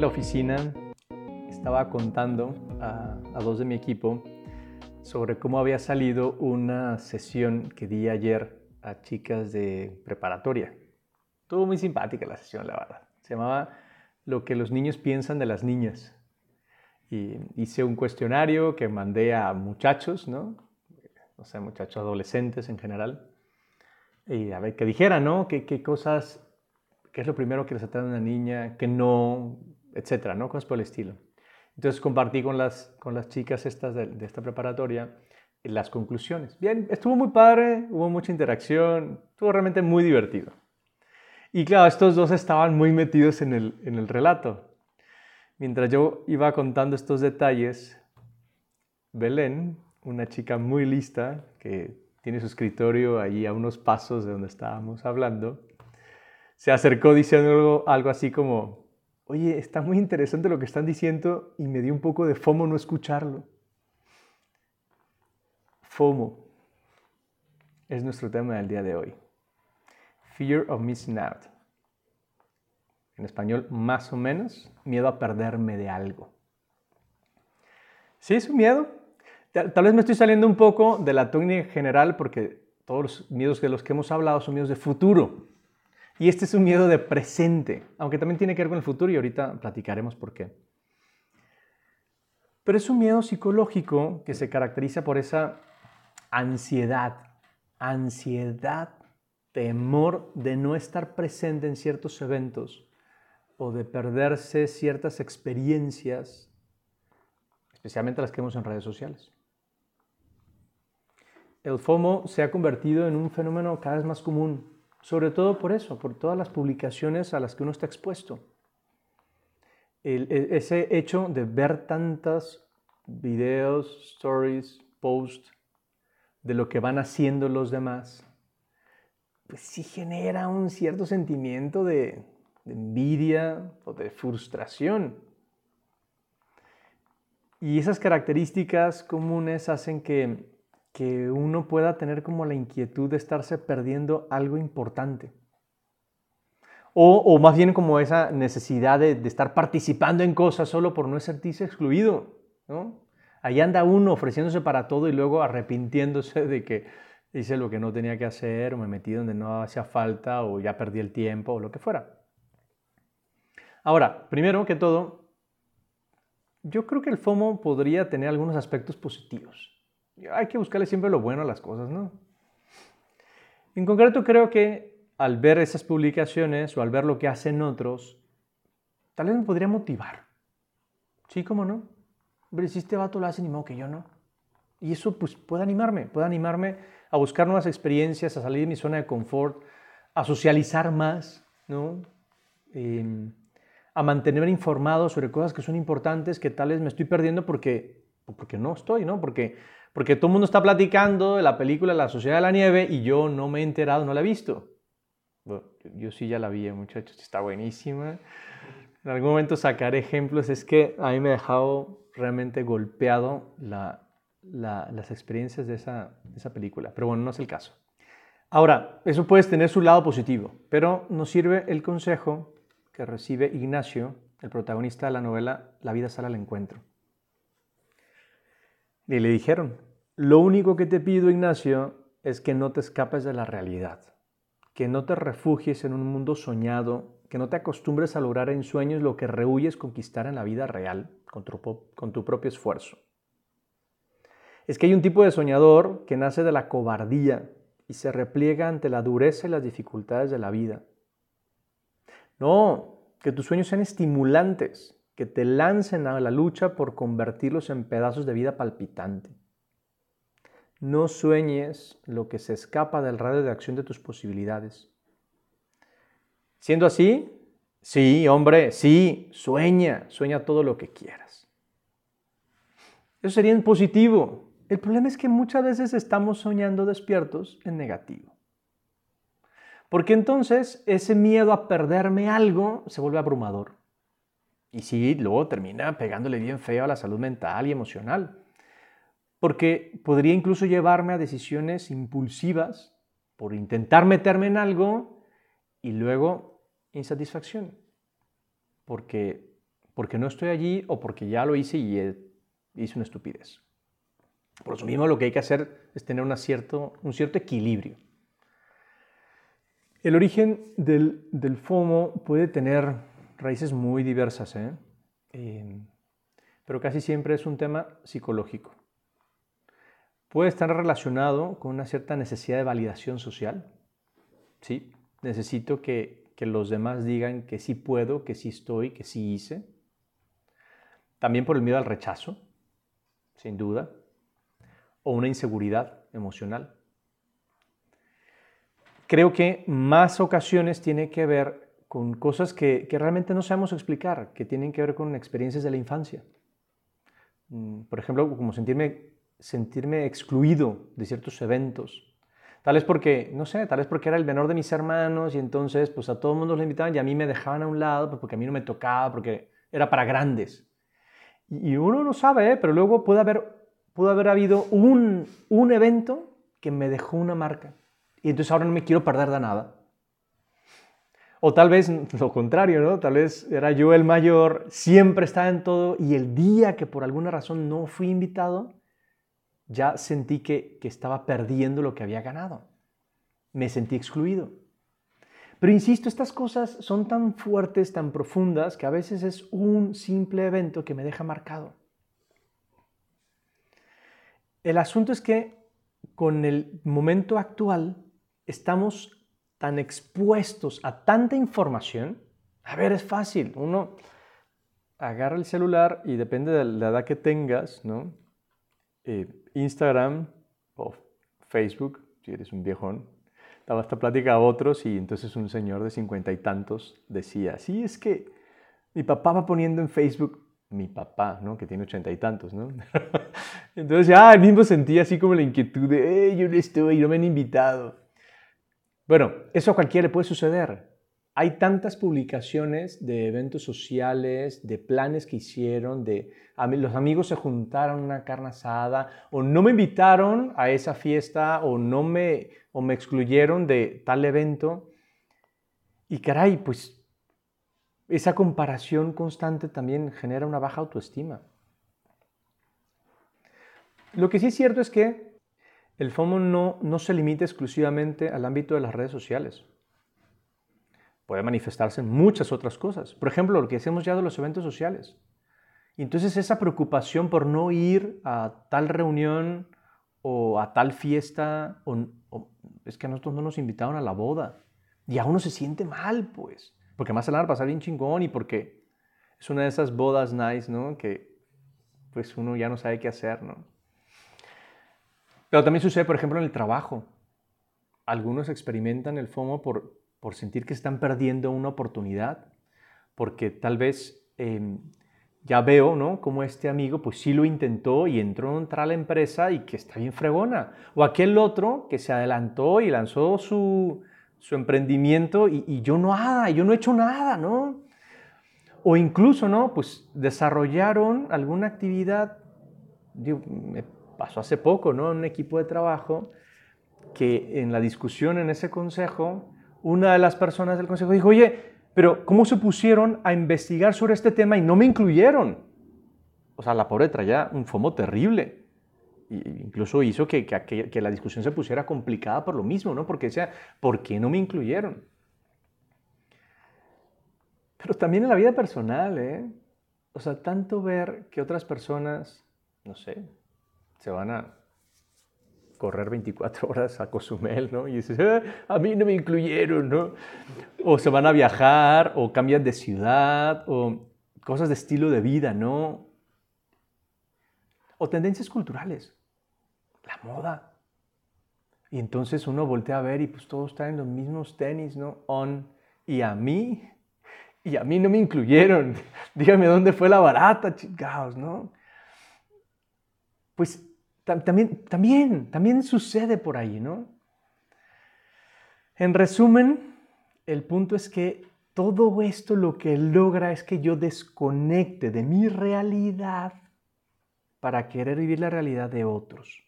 la oficina estaba contando a, dos de mi equipo sobre cómo había salido una sesión que di ayer a chicas de preparatoria. Estuvo muy simpática la sesión, la verdad. Se llamaba Lo que los niños piensan de las niñas. Hice un cuestionario que mandé a muchachos, ¿no? O sea, muchachos adolescentes en general. Y a ver, que dijeran, ¿no? ¿Qué, qué cosas qué es lo primero que les atrae a una niña, qué no, etcétera, ¿no? Cosas por el estilo. Entonces compartí con las, con las chicas estas de, esta preparatoria las conclusiones. Bien, estuvo muy padre, hubo mucha interacción, estuvo realmente muy divertido. Y claro, estos dos estaban muy metidos en el, en el relato. Mientras yo iba contando estos detalles, Belén, una chica muy lista, que tiene su escritorio ahí a unos pasos de donde estábamos hablando, se acercó diciendo algo, así como, oye, está muy interesante lo que están diciendo y me dio un poco de FOMO no escucharlo. FOMO es nuestro tema del día de hoy. Fear of missing out. En español, más o menos, miedo a perderme de algo. ¿Sí es un miedo? Tal vez me estoy saliendo un poco de la tónica general porque todos los miedos de los que hemos hablado son miedos de futuro. Y este es un miedo de presente, aunque también tiene que ver con el futuro y ahorita platicaremos por qué. Pero es un miedo psicológico que se caracteriza por esa ansiedad, ansiedad, temor de no estar presente en ciertos eventos o de perderse ciertas experiencias, especialmente las que vemos en redes sociales. El FOMO se ha convertido en un fenómeno cada vez más común sobre todo por eso, por todas las publicaciones a las que uno está expuesto. E, ese hecho de ver tantos videos, stories, posts de lo que van haciendo los demás, pues sí genera un cierto sentimiento de envidia o de frustración. Y esas características comunes hacen que que uno pueda tener como la inquietud de estarse perdiendo algo importante. O, más bien como esa necesidad de, estar participando en cosas solo por no sentirse excluido. ¿no? Ahí anda uno ofreciéndose para todo y luego arrepintiéndose de que hice lo que no tenía que hacer o me metí donde no hacía falta o ya perdí el tiempo o lo que fuera. Ahora, primero que todo, yo creo que el FOMO podría tener algunos aspectos positivos hay que buscarle siempre lo bueno a las cosas, ¿no? En concreto creo que al ver esas publicaciones o al ver lo que hacen otros, tal vez me podría motivar. Sí, cómo no. Hombre, si este vato lo hace, ni modo que yo no. Y eso pues puede animarme, puede animarme a buscar nuevas experiencias, a salir de mi zona de confort, a socializar más, ¿no? Em, a mantenerme informado sobre cosas que son importantes que tal vez me estoy perdiendo porque, porque no estoy, ¿no? Porque porque todo el mundo está platicando de la película La Sociedad de la Nieve y yo no me he enterado, no la he visto. yo, sí ya la vi, muchachos, está buenísima. En algún momento sacaré ejemplos, es que a mí me ha dejado realmente golpeado las experiencias de esa, de esa película, pero bueno, no es el caso. Ahora, eso puede tener su lado positivo, pero nos sirve el consejo que recibe Ignacio, el protagonista de la novela La vida sale al encuentro. Y le dijeron, lo único que te pido, Ignacio, es que no te escapes de la realidad, que no te refugies en un mundo soñado, que no te acostumbres a lograr en sueños lo que rehuyes conquistar en la vida real con tu, con tu propio esfuerzo. Es que hay un tipo de soñador que nace de la cobardía y se repliega ante la dureza y las dificultades de la vida. No, que tus sueños sean estimulantes, que te lancen a la lucha por convertirlos en pedazos de vida palpitante. No sueñes lo que se escapa del radio de acción de tus posibilidades. Siendo así, sí, hombre, sí, sueña, sueña todo lo que quieras. Eso sería en positivo. El problema es que muchas veces estamos soñando despiertos en negativo. Porque entonces ese miedo a perderme algo se vuelve abrumador. Y sí, luego termina pegándole bien feo a la salud mental y emocional. Porque podría incluso llevarme a decisiones impulsivas por intentar meterme en algo y luego insatisfacción. Porque porque no estoy allí o porque ya lo hice y hice una estupidez. Por eso mismo lo que hay que hacer es tener un cierto equilibrio. El origen del, FOMO puede tener raíces muy diversas, ¿eh? Eh, pero casi siempre es un tema psicológico. Puede estar relacionado con una cierta necesidad de validación social. Sí, necesito que, que los demás digan que sí puedo, que sí estoy, que sí hice. También por el miedo al rechazo, sin duda, o una inseguridad emocional creo que más ocasiones tiene que ver con cosas que, realmente no sabemos explicar, que tienen que ver con experiencias de la infancia. Mm, por ejemplo, como sentirme, sentirme excluido de ciertos eventos. Tal vez porque, no sé, tal vez porque era el menor de mis hermanos y entonces pues a todo el mundo los invitaban y a mí me dejaban a un lado pues, porque a mí no me tocaba, porque era para grandes. Y uno no sabe, ¿eh? pero luego puede haber, puede haber habido un, un evento que me dejó una marca. Y entonces ahora no me quiero perder de nada. O tal vez lo contrario, ¿no? Tal vez era yo el mayor, siempre estaba en todo y el día que por alguna razón no fui invitado, ya sentí que, que estaba perdiendo lo que había ganado. Me sentí excluido. Pero insisto, estas cosas son tan fuertes, tan profundas, que a veces es un simple evento que me deja marcado. El asunto es que con el momento actual estamos tan expuestos a tanta información. A ver, es fácil. Uno agarra el celular y depende de la edad que tengas, ¿no? Eh, Instagram o Facebook, si eres un viejón, daba esta plática a otros y entonces un señor de cincuenta y tantos decía, sí, es que mi papá va poniendo en Facebook, mi papá, ¿no? Que tiene ochenta y tantos, ¿no? entonces ya el mismo sentía así como la inquietud de, yo no estoy, no me han invitado. Bueno, eso a cualquiera le puede suceder. Hay tantas publicaciones de eventos sociales, de planes que hicieron, de los amigos se juntaron una carne asada, o no me invitaron a esa fiesta, o no me, o me excluyeron de tal evento. Y caray, pues esa comparación constante también genera una baja autoestima. Lo que sí es cierto es que el FOMO no, no se limita exclusivamente al ámbito de las redes sociales. Puede manifestarse en muchas otras cosas. Por ejemplo, lo que hacemos ya de los eventos sociales. Entonces esa preocupación por no ir a tal reunión o a tal fiesta, o, es que a nosotros no nos invitaron a la boda. Y a uno se siente mal, pues. Porque más la van a pasar bien chingón y porque es una de esas bodas nice, ¿no? Que pues uno ya no sabe qué hacer, ¿no? Pero también sucede, por ejemplo, en el trabajo. Algunos experimentan el FOMO por, por sentir que están perdiendo una oportunidad, porque tal vez em, ya veo, ¿no? Como este amigo, pues sí lo intentó y entró entrar a la empresa y que está bien fregona. O aquel otro que se adelantó y lanzó su, su emprendimiento y, y, yo nada, yo no he hecho nada, ¿no? O incluso, ¿no? Pues desarrollaron alguna actividad, digo, me pasó hace poco, ¿no? En un equipo de trabajo, que en la discusión en ese consejo, una de las personas del consejo dijo, oye, pero ¿cómo se pusieron a investigar sobre este tema y no me incluyeron? O sea, la pobre traía un FOMO terrible. E incluso hizo que, que, que, la discusión se pusiera complicada por lo mismo, ¿no? Porque decía, ¿por qué no me incluyeron? Pero también en la vida personal, ¿eh? O sea, tanto ver que otras personas, no sé, se van a correr 24 horas a Cozumel, ¿no? Y dices, ah, a mí no me incluyeron, ¿no? O se van a viajar, o cambian de ciudad, o cosas de estilo de vida, ¿no? O tendencias culturales, la moda. Y entonces uno voltea a ver y pues todos están en los mismos tenis, ¿no? On. Y a mí, y a mí no me incluyeron. Dígame dónde fue la barata, chingados, ¿no? Pues también, también, sucede por ahí, ¿no? En resumen, el punto es que todo esto lo que logra es que yo desconecte de mi realidad para querer vivir la realidad de otros.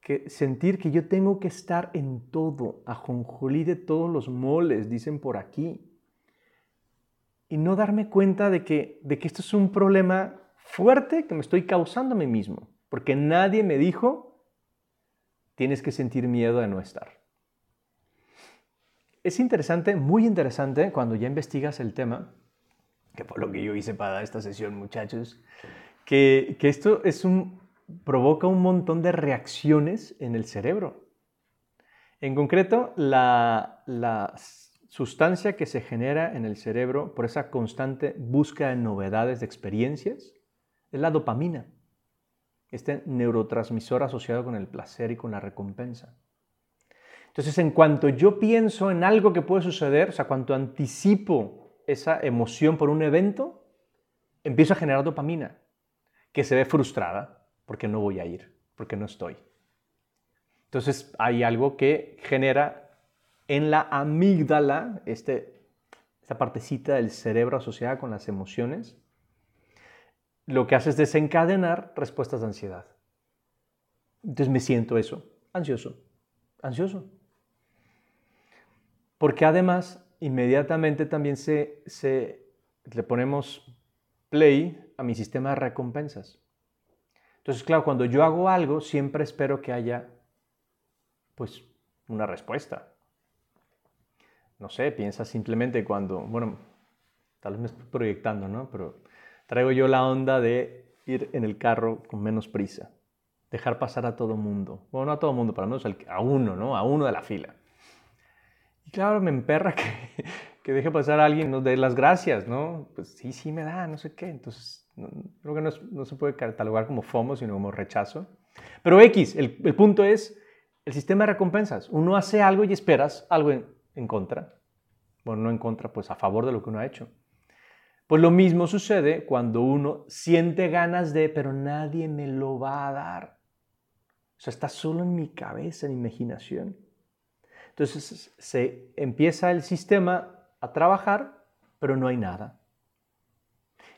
Que sentir que yo tengo que estar en todo, ajonjolí de todos los moles, dicen por aquí. y no darme cuenta de que, de que esto es un problema fuerte que me estoy causando a mí mismo, porque nadie me dijo, tienes que sentir miedo de no estar. Es interesante, muy interesante, cuando ya investigas el tema, que fue lo que yo hice para esta sesión, muchachos, que, esto es un, provoca un montón de reacciones en el cerebro. En concreto, la sustancia que se genera en el cerebro por esa constante búsqueda de novedades, de experiencias, es la dopamina, este neurotransmisor asociado con el placer y con la recompensa. Entonces, en cuanto yo pienso en algo que puede suceder, o sea, cuanto anticipo esa emoción por un evento, empiezo a generar dopamina, que se ve frustrada porque no voy a ir, porque no estoy. Entonces, hay algo que genera en la amígdala, este, esta partecita del cerebro asociada con las emociones, lo que hace es desencadenar respuestas de ansiedad. Entonces me siento eso, ansioso, ansioso. Porque además, inmediatamente también se, se, le ponemos play a mi sistema de recompensas. Entonces, claro, cuando yo hago algo, siempre espero que haya, pues, una respuesta no sé, piensa simplemente cuando, bueno, tal vez me estoy proyectando, ¿no? Pero traigo yo la onda de ir en el carro con menos prisa, dejar pasar a todo mundo. Bueno, no a todo mundo, para menos a uno, ¿no? A uno de la fila. Y claro, me emperra que, deje pasar a alguien, nos dé las gracias, ¿no? Pues sí, sí me da, no sé qué. Entonces, creo que no, se puede catalogar como FOMO, sino como rechazo. Pero X, el, el punto es el sistema de recompensas. Uno hace algo y esperas algo en, en contra. Bueno, no en contra, pues a favor de lo que uno ha hecho. Pues lo mismo sucede cuando uno siente ganas de, pero nadie me lo va a dar. O sea, está solo en mi cabeza, en mi imaginación. Entonces se empieza el sistema a trabajar, pero no hay nada.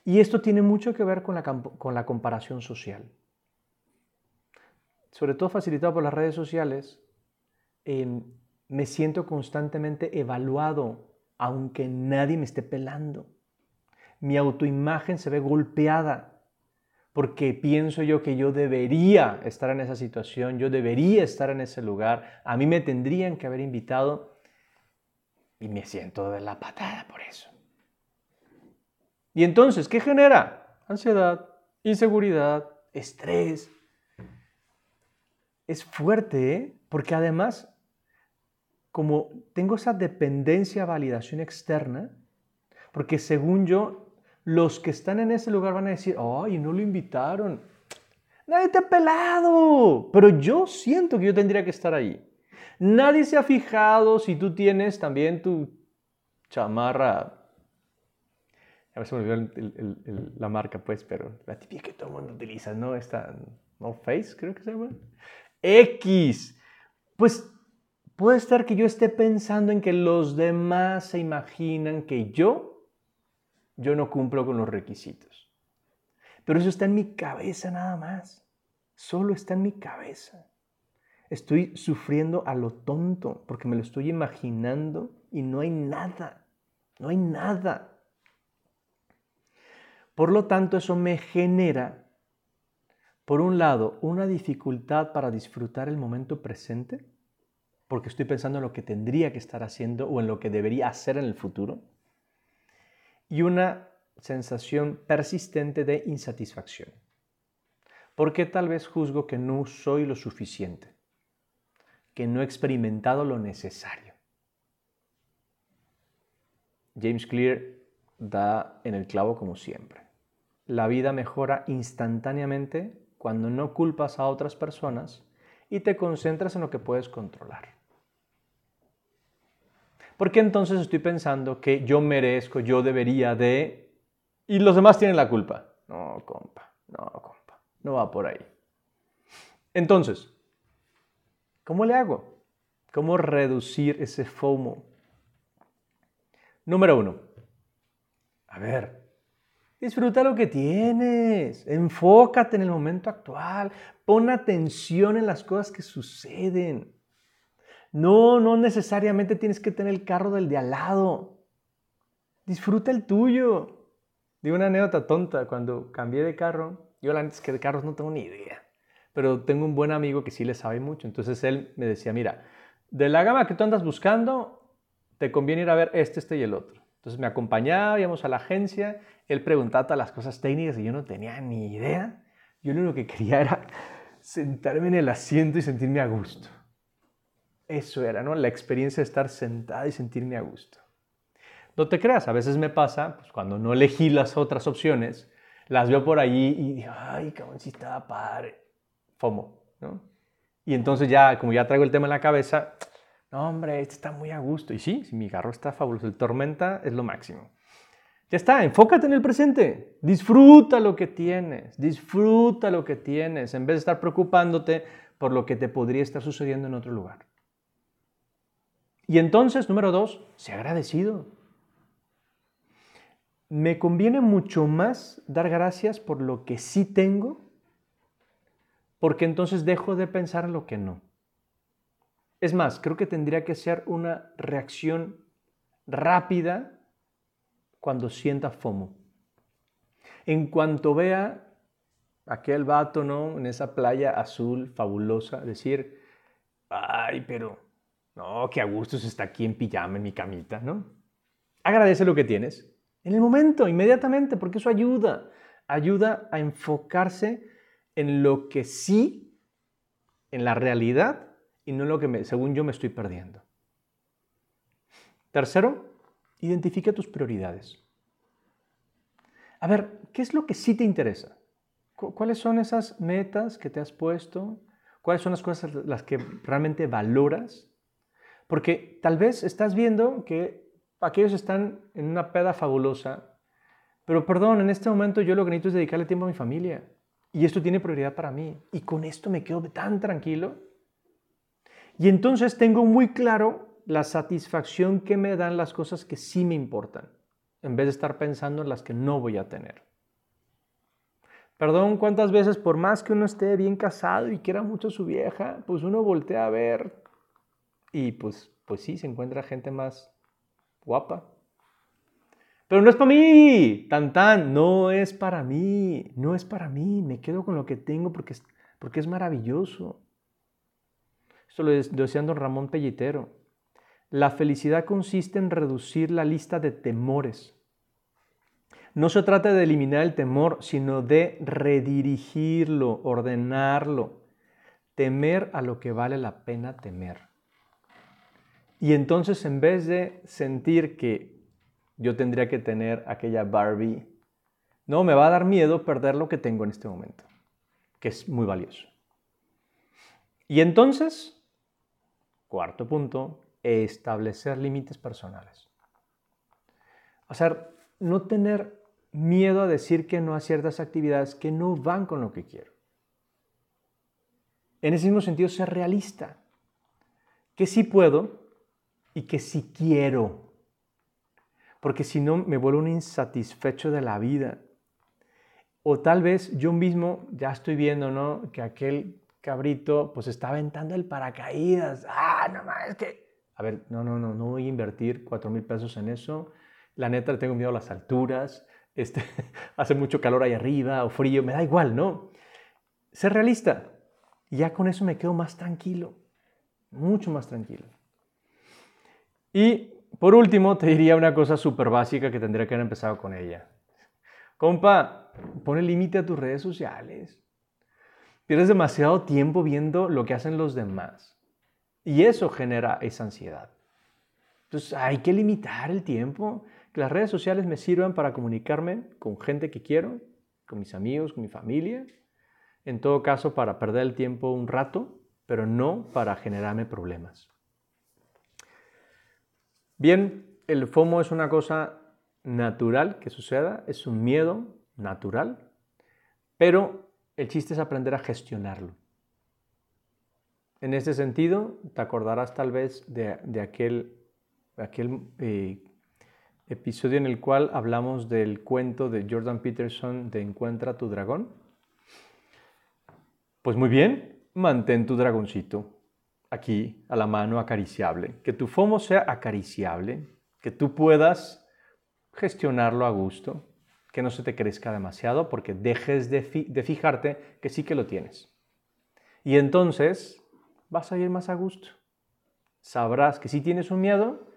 Y esto tiene mucho que ver con la, con la comparación social. Sobre todo facilitado por las redes sociales, me siento constantemente evaluado, aunque nadie me esté pelando. Mi autoimagen se ve golpeada porque pienso yo que yo debería estar en esa situación, yo debería estar en ese lugar, a mí me tendrían que haber invitado y me siento de la patada por eso. Y entonces, ¿qué genera? Ansiedad, inseguridad, estrés. Es fuerte, ¿eh? porque además como tengo esa dependencia, validación externa, porque según yo, los que están en ese lugar van a decir, ay, no lo invitaron. Nadie te ha pelado, pero yo siento que yo tendría que estar ahí. Nadie se ha fijado si tú tienes también tu chamarra. A ver si me olvidó la marca, pues, pero la típica que todo el mundo utiliza, ¿no? Esta, ¿no? Face, creo que se llama. X. Pues Puede estar que yo esté pensando en que los demás se imaginan que yo, yo no cumplo con los requisitos. Pero eso está en mi cabeza nada más. Solo está en mi cabeza. Estoy sufriendo a lo tonto porque me lo estoy imaginando y no hay nada. No hay nada. Por lo tanto, eso me genera, por un lado, una dificultad para disfrutar el momento presente porque estoy pensando en lo que tendría que estar haciendo o en lo que debería hacer en el futuro. Y una sensación persistente de insatisfacción, porque tal vez juzgo que no soy lo suficiente, que no he experimentado lo necesario. James Clear da en el clavo como siempre. La vida mejora instantáneamente cuando no culpas a otras personas y te concentras en lo que puedes controlar. Porque entonces estoy pensando que yo merezco, yo debería de... Y los demás tienen la culpa. No, compa, no, compa, no va por ahí. Entonces, ¿cómo le hago? ¿Cómo reducir ese FOMO? Número uno. A ver, disfruta lo que tienes, enfócate en el momento actual, pon atención en las cosas que suceden. No, no necesariamente tienes que tener el carro del de al lado. disfruta el tuyo. Digo una anécdota tonta, cuando cambié de carro, yo la es que de carros no tengo ni idea, pero tengo un buen amigo que sí le sabe mucho, entonces él me decía, mira, de la gama que tú andas buscando, te conviene ir a ver este, este y el otro. Entonces me acompañaba, íbamos a la agencia, él preguntaba todas las cosas técnicas y yo no tenía ni idea. Yo lo único que quería era sentarme en el asiento y sentirme a gusto. Eso era, ¿no? La experiencia de estar sentada y sentirme a gusto. No te creas, a veces me pasa, pues cuando no elegí las otras opciones, las veo por allí y digo, ay, cabrón, si estaba padre. FOMO, ¿no? Y entonces ya, como ya traigo el tema en la cabeza, no, hombre, este está muy a gusto. Y sí, mi carro está fabuloso. El Tormenta es lo máximo. Ya está, enfócate en el presente. Disfruta lo que tienes. Disfruta lo que tienes en vez de estar preocupándote por lo que te podría estar sucediendo en otro lugar. Y entonces, número dos, sé agradecido. Me conviene mucho más dar gracias por lo que sí tengo, porque entonces dejo de pensar en lo que no. Es más, creo que tendría que ser una reacción rápida cuando sienta FOMO. En cuanto vea aquel vato. En esa playa azul fabulosa, decir, ay, pero, no, qué a gusto está aquí en pijama, en mi camita, ¿no? Agradece lo que tienes en el momento, inmediatamente, porque eso ayuda. Ayuda a enfocarse en lo que sí, en la realidad, y no lo que según yo me estoy perdiendo. Tercero, identifica tus prioridades. A ver, ¿qué es lo que sí te interesa? ¿Cuáles son esas metas que te has puesto? ¿Cuáles son las cosas las que realmente valoras? Porque tal vez estás viendo que aquellos están en una peda fabulosa, pero perdón, en este momento yo lo que necesito es dedicarle tiempo a mi familia. Y esto tiene prioridad para mí. Y con esto me quedo tan tranquilo y entonces tengo muy claro la satisfacción que me dan las cosas que sí me importan, en vez de estar pensando en las que no voy a tener. Perdón, cuántas veces por más que uno esté bien casado y quiera mucho a su vieja, pues uno voltea a ver y pues, pues sí, se encuentra gente más guapa. Pero no es para mí, tan tan, no es para mí, no es para mí, me quedo con lo que tengo porque porque es maravilloso. Esto lo decía don Ramón Pellitero. La felicidad consiste en reducir la lista de temores. No se trata de eliminar el temor, sino de redirigirlo, ordenarlo, temer a lo que vale la pena temer. Y entonces en vez de sentir que yo tendría que tener aquella Barbie, no, me va a dar miedo perder lo que tengo en este momento, que es muy valioso. Y entonces Cuarto punto, establecer límites personales. O sea, no tener miedo a decir que no a ciertas actividades que no van con lo que quiero. En ese mismo sentido, ser realista. Que sí puedo y que sí quiero. Porque si no, me vuelvo un insatisfecho de la vida. O tal vez yo mismo ya estoy viendo, ¿no? Que aquel cabrito pues está aventando el paracaídas. Ah, no más, que... A ver, no, no, no, no voy a invertir cuatro mil pesos en eso. La neta, tengo miedo a las alturas. Este, hace mucho calor ahí arriba o frío, me da igual, ¿no? Ser realista. Ya con eso me quedo más tranquilo. Mucho más tranquilo. Y por último, te diría una cosa súper básica que tendría que haber empezado con ella. Compa, pone límite a tus redes sociales. Pierdes demasiado tiempo viendo lo que hacen los demás. Y eso genera esa ansiedad. Entonces hay que limitar el tiempo. Que las redes sociales me sirvan para comunicarme con gente que quiero, con mis amigos, con mi familia. En todo caso, para perder el tiempo un rato, pero no para generarme problemas. Bien, el FOMO es una cosa natural que suceda, es un miedo natural, pero el chiste es aprender a gestionarlo. En este sentido, te acordarás tal vez de, aquel, eh, episodio en el cual hablamos del cuento de Jordan Peterson de Encuentra tu dragón. Pues muy bien, mantén tu dragoncito aquí a la mano acariciable. Que tu FOMO sea acariciable, que tú puedas gestionarlo a gusto, que no se te crezca demasiado porque dejes de, fijarte que sí que lo tienes. Y entonces vas a ir más a gusto. Sabrás que sí tienes un miedo,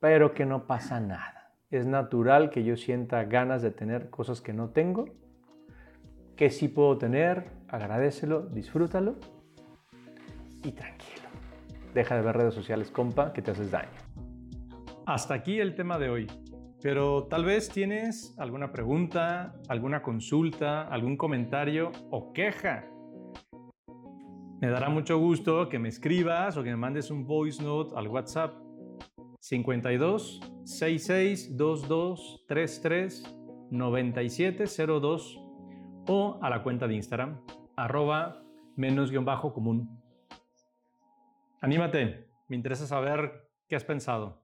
pero que no pasa nada. Es natural que yo sienta ganas de tener cosas que no tengo, que sí puedo tener, agradecelo, disfrútalo y tranquilo. Deja de ver redes sociales, compa, que te haces daño. Hasta aquí el tema de hoy. Pero tal vez tienes alguna pregunta, alguna consulta, algún comentario o queja. Me dará mucho gusto que me escribas o que me mandes un voice note al WhatsApp 52 66 22 33 97 02 o a la cuenta de Instagram arroba menos guion bajo común. Anímate, me interesa saber qué has pensado.